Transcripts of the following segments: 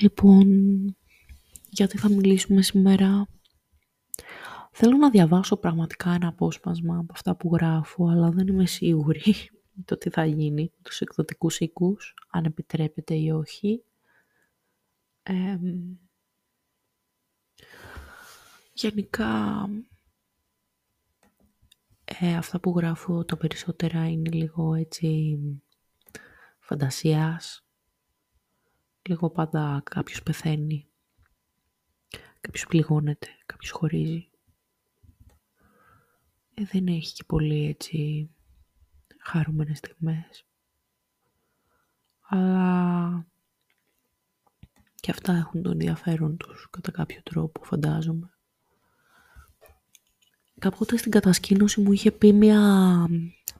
Λοιπόν, γιατί θα μιλήσουμε σήμερα; Θέλω να διαβάσω πραγματικά ένα απόσπασμα από αυτά που γράφω, αλλά δεν είμαι σίγουρη το τι θα γίνει με τους εκδοτικούς οίκους, αν επιτρέπεται ή όχι. γενικά, ε, αυτά που γράφω τα περισσότερα είναι λίγο έτσι φαντασίας. Λίγο πάντα κάποιος πεθαίνει. Κάποιος πληγώνεται, κάποιος χωρίζει. Ε, δεν έχει και πολύ έτσι χαρούμενες στιγμές. Αλλά και αυτά έχουν τον ενδιαφέρον τους κατά κάποιο τρόπο φαντάζομαι. Κάποτε στην κατασκήνωση μου είχε πει μια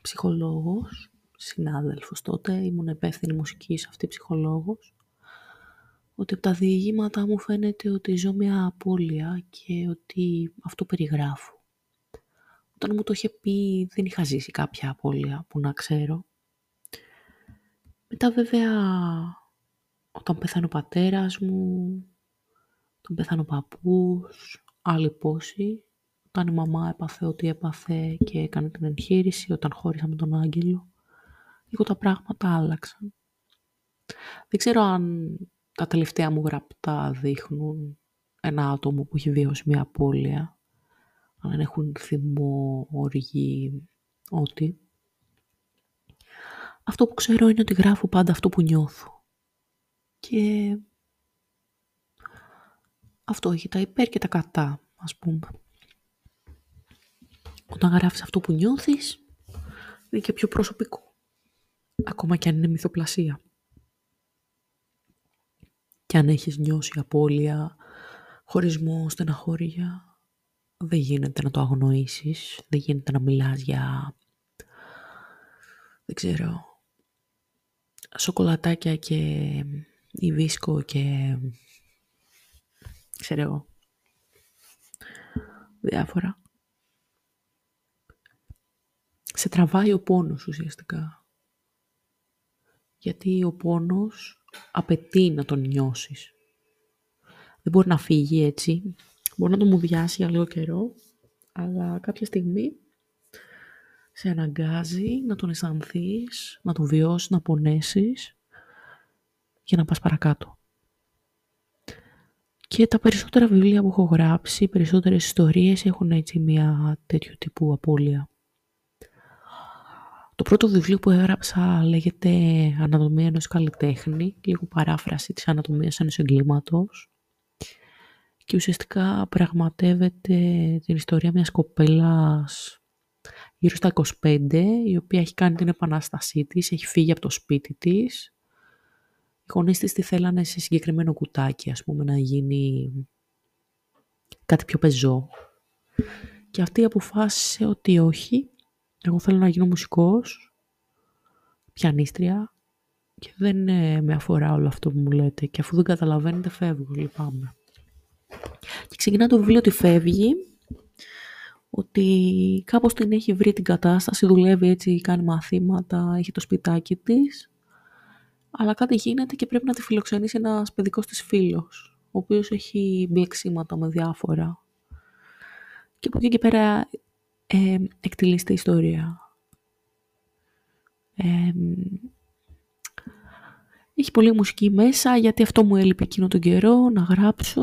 ψυχολόγος, συνάδελφος τότε, ήμουν υπεύθυνη μουσικής αυτή ψυχολόγος, ότι από τα διηγήματά μου φαίνεται ότι ζω μια απώλεια και ότι αυτό περιγράφω. Όταν μου το είχε πει δεν είχα ζήσει κάποια απώλεια που να ξέρω. Μετά βέβαια όταν πέθανε ο πατέρας μου, όταν πέθανε ο παππούς, άλλοι πόσοι, όταν η μαμά έπαθε ό,τι έπαθε και έκανε την εγχείρηση, όταν χώρισα με τον Άγγελο, λίγο τα πράγματα άλλαξαν. Δεν ξέρω αν τα τελευταία μου γραπτά δείχνουν ένα άτομο που έχει βιώσει μια απώλεια, αν έχουν θυμό, οργή, ό,τι. Αυτό που ξέρω είναι ότι γράφω πάντα αυτό που νιώθω. Και αυτό έχει τα υπέρ και τα κατά, ας πούμε. Όταν γράφεις αυτό που νιώθεις, είναι και πιο προσωπικό. Ακόμα και αν είναι μυθοπλασία. Και αν έχεις νιώσει απώλεια, χωρισμό, στεναχώρια, δεν γίνεται να το αγνοήσεις, δεν γίνεται να μιλάς για, δεν ξέρω, σοκολατάκια και βίσκο και, ξέρω εγώ, διάφορα. Σε τραβάει ο πόνος ουσιαστικά. Γιατί ο πόνος απαιτεί να τον νιώσεις. Δεν μπορεί να φύγει έτσι. Μπορεί να το μου βιάσει για λίγο καιρό, αλλά κάποια στιγμή σε αναγκάζει να τον αισθανθείς, να τον βιώσεις, να πονέσεις για να πας παρακάτω. Και τα περισσότερα βιβλία που έχω γράψει, οι περισσότερες ιστορίες έχουν έτσι μια τέτοιου τύπου απώλεια. Το πρώτο βιβλίο που έγραψα λέγεται «Ανατομία ενός καλλιτέχνη», λίγο παράφραση της ανατομίας ενός εγκλήματος και ουσιαστικά πραγματεύεται την ιστορία μιας κοπέλας γύρω στα 25, η οποία έχει κάνει την επανάστασή της, έχει φύγει από το σπίτι της. Οι γονείς της τη θέλανε σε συγκεκριμένο κουτάκι, ας πούμε, να γίνει κάτι πιο πεζό. Και αυτή αποφάσισε ότι όχι εγώ θέλω να γίνω μουσικός, πιανίστρια και δεν ε, με αφορά όλο αυτό που μου λέτε. Και αφού δεν καταλαβαίνετε φεύγω, λυπάμαι. Και ξεκινά το βιβλίο ότι φεύγει, ότι κάπως την έχει βρει την κατάσταση, δουλεύει έτσι, κάνει μαθήματα, έχει το σπιτάκι της, αλλά κάτι γίνεται και πρέπει να τη φιλοξενήσει ένας παιδικός της φίλος, ο οποίος έχει μπλεξίματα με διάφορα. Και από εκεί και πέρα ε, εκτελείστε ιστορία. έχει πολύ μουσική μέσα, γιατί αυτό μου έλειπε εκείνο τον καιρό, να γράψω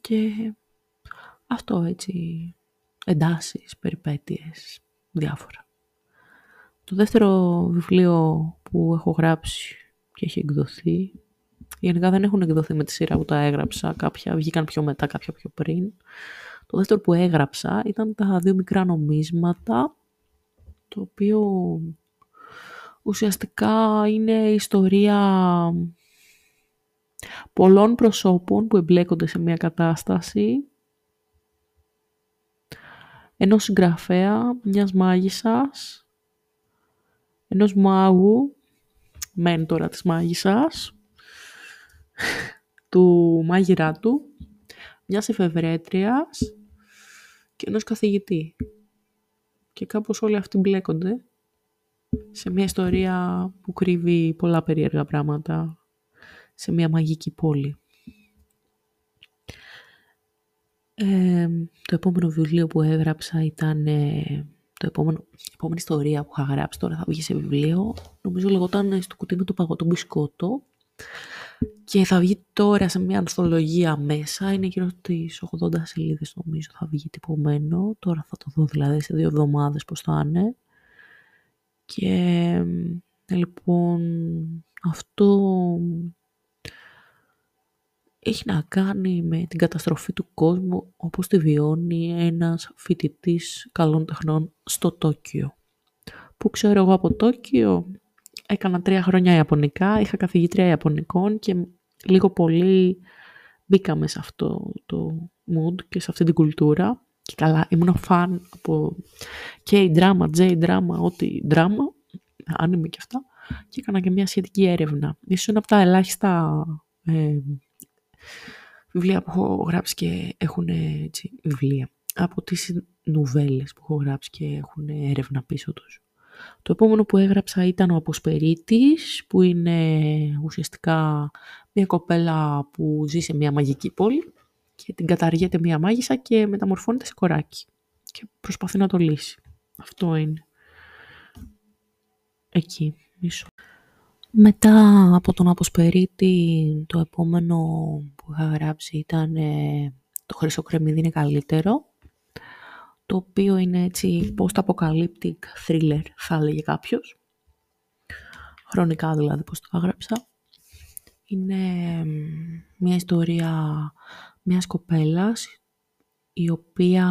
και αυτό έτσι, εντάσεις, περιπέτειες, διάφορα. Το δεύτερο βιβλίο που έχω γράψει και έχει εκδοθεί, γενικά δεν έχουν εκδοθεί με τη σειρά που τα έγραψα, κάποια βγήκαν πιο μετά, κάποια πιο πριν. Το δεύτερο που έγραψα ήταν τα δύο μικρά νομίσματα, το οποίο ουσιαστικά είναι ιστορία πολλών προσώπων που εμπλέκονται σε μια κατάσταση, ενός συγγραφέα, μιας μάγισσας, ενός μάγου, μέντορα της μάγισσας, του μάγειρά του, μιας εφευρέτριας και ενός καθηγητή. Και κάπως όλοι αυτοί μπλέκονται σε μια ιστορία που κρύβει πολλά περίεργα πράγματα. σε μια μαγική πόλη. Ε, το επόμενο βιβλίο που έγραψα ήταν ε, το επόμενο, η επόμενη ιστορία που είχα γράψει τώρα θα βγει σε βιβλίο. Νομίζω λεγόταν στο κουτί με το παγωτό μπισκότο. Και θα βγει τώρα σε μια ανθολογία μέσα. Είναι γύρω στις 80 σελίδες νομίζω θα βγει τυπωμένο. Τώρα θα το δω δηλαδή σε δύο εβδομάδες πώς θα είναι. Και λοιπόν αυτό έχει να κάνει με την καταστροφή του κόσμου όπως τη βιώνει ένας φοιτητής καλών τεχνών στο Τόκιο. Που ξέρω εγώ από Τόκιο, έκανα τρία χρόνια Ιαπωνικά, είχα καθηγήτρια Ιαπωνικών και λίγο πολύ μπήκαμε σε αυτό το mood και σε αυτή την κουλτούρα. Και καλά, ήμουν φαν από K-drama, J-drama, ό,τι drama, άνιμε και αυτά. Και έκανα και μια σχετική έρευνα. Ίσως είναι από τα ελάχιστα ε, βιβλία που έχω γράψει και έχουν έτσι, βιβλία. Από τις νουβέλες που έχω γράψει και έχουν έρευνα πίσω τους. Το επόμενο που έγραψα ήταν ο Αποσπερίτης, που είναι ουσιαστικά μια κοπέλα που ζει σε μια μαγική πόλη και την καταργείται μια μάγισσα και μεταμορφώνεται σε κοράκι. Και προσπαθεί να το λύσει. Αυτό είναι. Εκεί, μισό. Μετά από τον Αποσπερίτη, το επόμενο που είχα γράψει ήταν ε, το χρυσό κρεμμύδι είναι καλύτερο, το οποίο είναι έτσι post-apocalyptic thriller, θα έλεγε κάποιος. Χρονικά δηλαδή πώς το έγραψα. Είναι μια ιστορία μιας κοπέλας, η οποία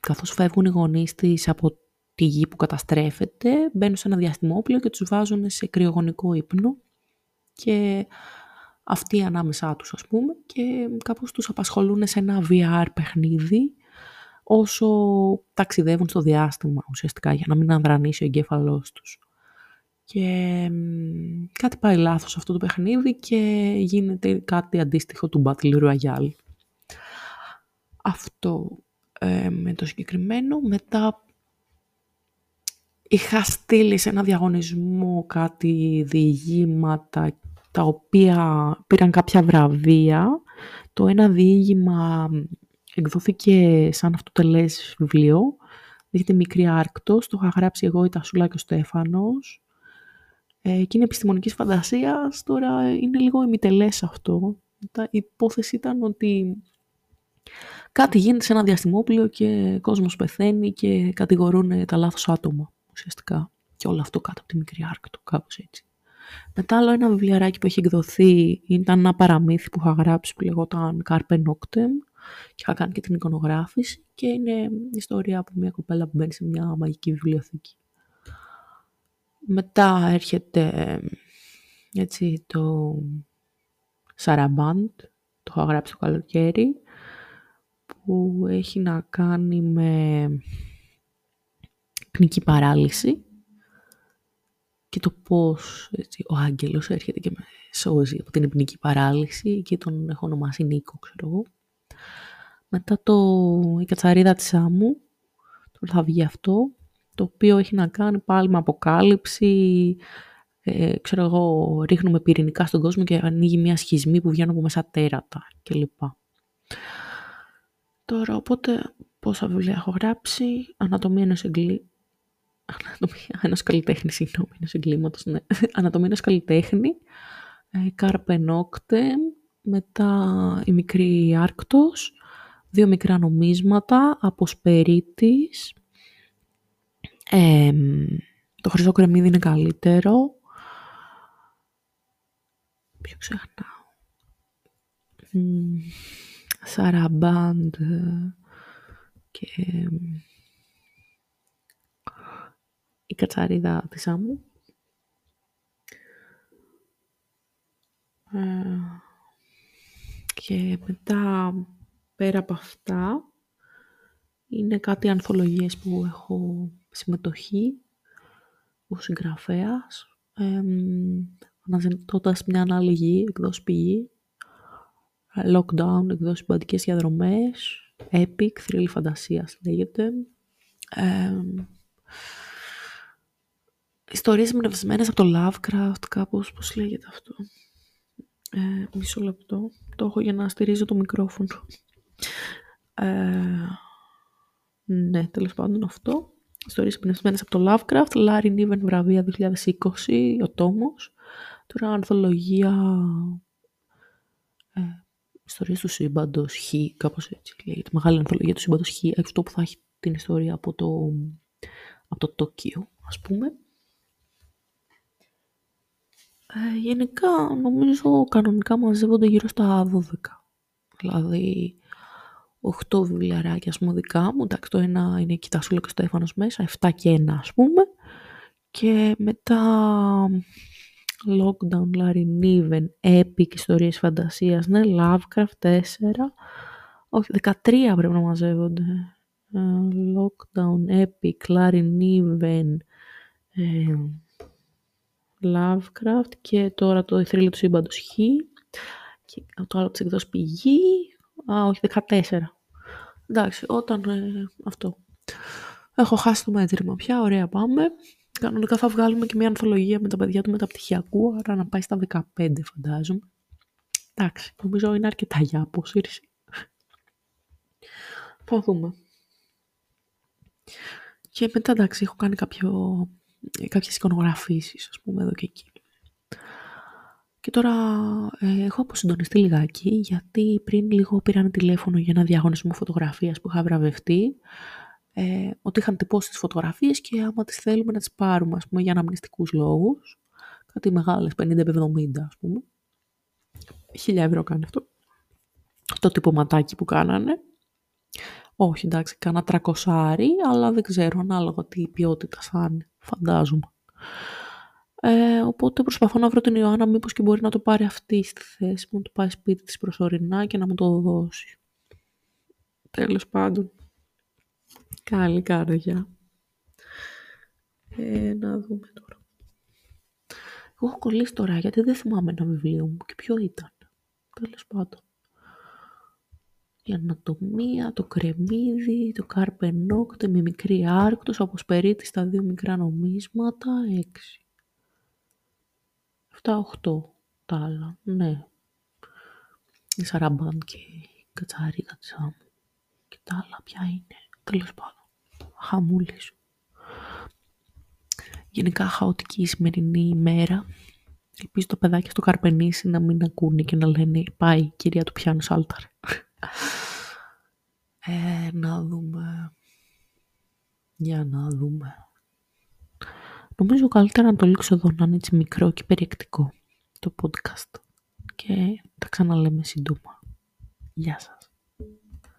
καθώς φεύγουν οι γονείς της από τη γη που καταστρέφεται, μπαίνουν σε ένα διαστημόπλαιο και τους βάζουν σε κρυογονικό ύπνο και αυτοί ανάμεσά τους ας πούμε και κάπως τους απασχολούν σε ένα VR παιχνίδι όσο ταξιδεύουν στο διάστημα ουσιαστικά για να μην ανδρανήσει ο εγκέφαλός τους. Και κάτι πάει λάθος αυτό το παιχνίδι και γίνεται κάτι αντίστοιχο του Battle Royale. Αυτό ε, με το συγκεκριμένο. Μετά είχα στείλει σε ένα διαγωνισμό κάτι διηγήματα τα οποία πήραν κάποια βραβεία. Το ένα διήγημα εκδόθηκε σαν αυτοτελές βιβλίο. Λέγεται Μικρή Άρκτος. Το είχα γράψει εγώ, η Τασούλα και ο Στέφανος. Ε, και είναι επιστημονικής φαντασίας. Τώρα είναι λίγο ημιτελές αυτό. Η υπόθεση ήταν ότι κάτι γίνεται σε ένα διαστημόπλιο και κόσμος πεθαίνει και κατηγορούν τα λάθος άτομα ουσιαστικά. Και όλο αυτό κάτω από τη μικρή άρκτο, κάπως έτσι. Μετά άλλο ένα βιβλιαράκι που έχει εκδοθεί ήταν ένα παραμύθι που είχα γράψει που λεγόταν Carpe Noctem και είχα κάνει και την εικονογράφηση και είναι ιστορία από μια κοπέλα που μπαίνει σε μια μαγική βιβλιοθήκη. Μετά έρχεται έτσι το Σαραμπάντ, το έχω γράψει το καλοκαίρι, που έχει να κάνει με υπνική παράλυση και το πώς έτσι, ο άγγελος έρχεται και με σώζει από την υπνική παράλυση και τον έχω ονομάσει Νίκο, ξέρω εγώ. Μετά το η κατσαρίδα της άμμου, τώρα θα βγει αυτό, το οποίο έχει να κάνει πάλι με αποκάλυψη, ε, ξέρω εγώ, ρίχνουμε πυρηνικά στον κόσμο και ανοίγει μια σχισμή που βγαίνουν από μέσα τέρατα κλπ. Τώρα, οπότε, πόσα βιβλία έχω γράψει, Ανατομία ενός εγκλή... Ανατομία ενός καλλιτέχνη, συγγνώμη, ενός εγκλήματος, ναι. Ανατομία ενός καλλιτέχνη, ε, μετά η μικρή Άρκτος, δύο μικρά νομίσματα, αποσπερίτης, ε, το χρυσό κρεμμύδι είναι καλύτερο. Ποιο ξεχνάω. Σαραμπάντ και η κατσαρίδα της άμμου. Ε, και μετά πέρα από αυτά είναι κάτι ανθολογίες που έχω συμμετοχή ως συγγραφέας ε, αναζητώντας μια άλλη γη, εκδόση πηγή lockdown, εκδόση συμπαντικές διαδρομές epic, θρύλη φαντασίας λέγεται ε, ιστορίες εμπνευσμένες από το Lovecraft κάπως, πώς λέγεται αυτό Ε, μισό λεπτό. Το έχω για να στηρίζω το μικρόφωνο. Ε, ναι, τέλος πάντων αυτό. Ιστορίες εμπνευσμένες από το Lovecraft. Larry Niven βραβεία 2020, ο τόμος. Τώρα ανθολογία ε, ιστορίες του σύμπαντος Χ, κάπως έτσι λέγεται. Μεγάλη ανθολογία του σύμπαντος Χ, αυτό που θα έχει την ιστορία από το, από το Τόκιο, ας πούμε. Ε, γενικά, νομίζω, κανονικά μαζεύονται γύρω στα 12. Δηλαδή, 8 βιβλιαράκια, ας πούμε, δικά μου. Εντάξει, το ένα είναι η Κιτασούλα και ο Στέφανος μέσα, 7 και 1, ας πούμε. Και μετά Lockdown, Larry Niven, Epic, Ιστορίες Φαντασίας, ναι, Lovecraft, 4. Όχι, 13 πρέπει να μαζεύονται. Uh, lockdown, Epic, Larry Niven, ε, Lovecraft και τώρα το θρύλο του σύμπαντος Χ και το άλλο της εκδός πηγή, α, όχι, 14. Εντάξει, όταν ε, αυτό. Έχω χάσει το μέτρημα πια, ωραία πάμε. Κανονικά θα βγάλουμε και μια ανθολογία με τα παιδιά του μεταπτυχιακού, άρα να πάει στα 15 φαντάζομαι. Εντάξει, νομίζω είναι αρκετά για απόσυρση. Θα δούμε. Και μετά εντάξει, έχω κάνει κάποιο, κάποιες εικονογραφήσεις, ας πούμε, εδώ και εκεί. Και τώρα ε, έχω αποσυντονιστεί λιγάκι, γιατί πριν λίγο πήραν τηλέφωνο για ένα διαγωνισμό φωτογραφίας που είχα βραβευτεί ε, ότι είχαν τυπώσει τις φωτογραφίες και άμα τις θέλουμε να τις πάρουμε ας πούμε, για αναμνηστικούς λόγους, κάτι μεγάλες, 50-70 ας πούμε, χίλια ευρώ κάνει αυτό, το τυπωματάκι που κάνανε. Όχι, εντάξει, κάνα τρακοσάρι, αλλά δεν ξέρω ανάλογα τι ποιότητα θα είναι, φαντάζομαι. Ε, οπότε προσπαθώ να βρω την Ιωάννα μήπως και μπορεί να το πάρει αυτή στη θέση μου, να το πάει σπίτι της προσωρινά και να μου το δώσει. Τέλος πάντων. Καλή καρδιά. Ε, να δούμε τώρα. Εγώ έχω κολλήσει τώρα γιατί δεν θυμάμαι ένα βιβλίο μου και ποιο ήταν. Τέλος πάντων. Η ανατομία, το κρεμμύδι, το καρπενόκ, το με μικρή άρκτος, όπως περίτη στα δύο μικρά νομίσματα, έξι. Αυτά οχτώ τα άλλα, ναι. Η Σαραμπάν και η κατσάρικα της άμμου. Και τα άλλα ποια είναι. Τέλος πάντων. Χαμούλης σου. Γενικά χαοτική η σημερινή ημέρα. Ελπίζω το παιδάκι στο καρπενήσι να μην ακούνε και να λένε πάει κυρία του πιάνου σάλταρ. Ε, να δούμε. Για να δούμε. Νομίζω καλύτερα να το λήξω εδώ να είναι έτσι μικρό και περιεκτικό το podcast. Και τα ξαναλέμε σύντομα. Γεια σας.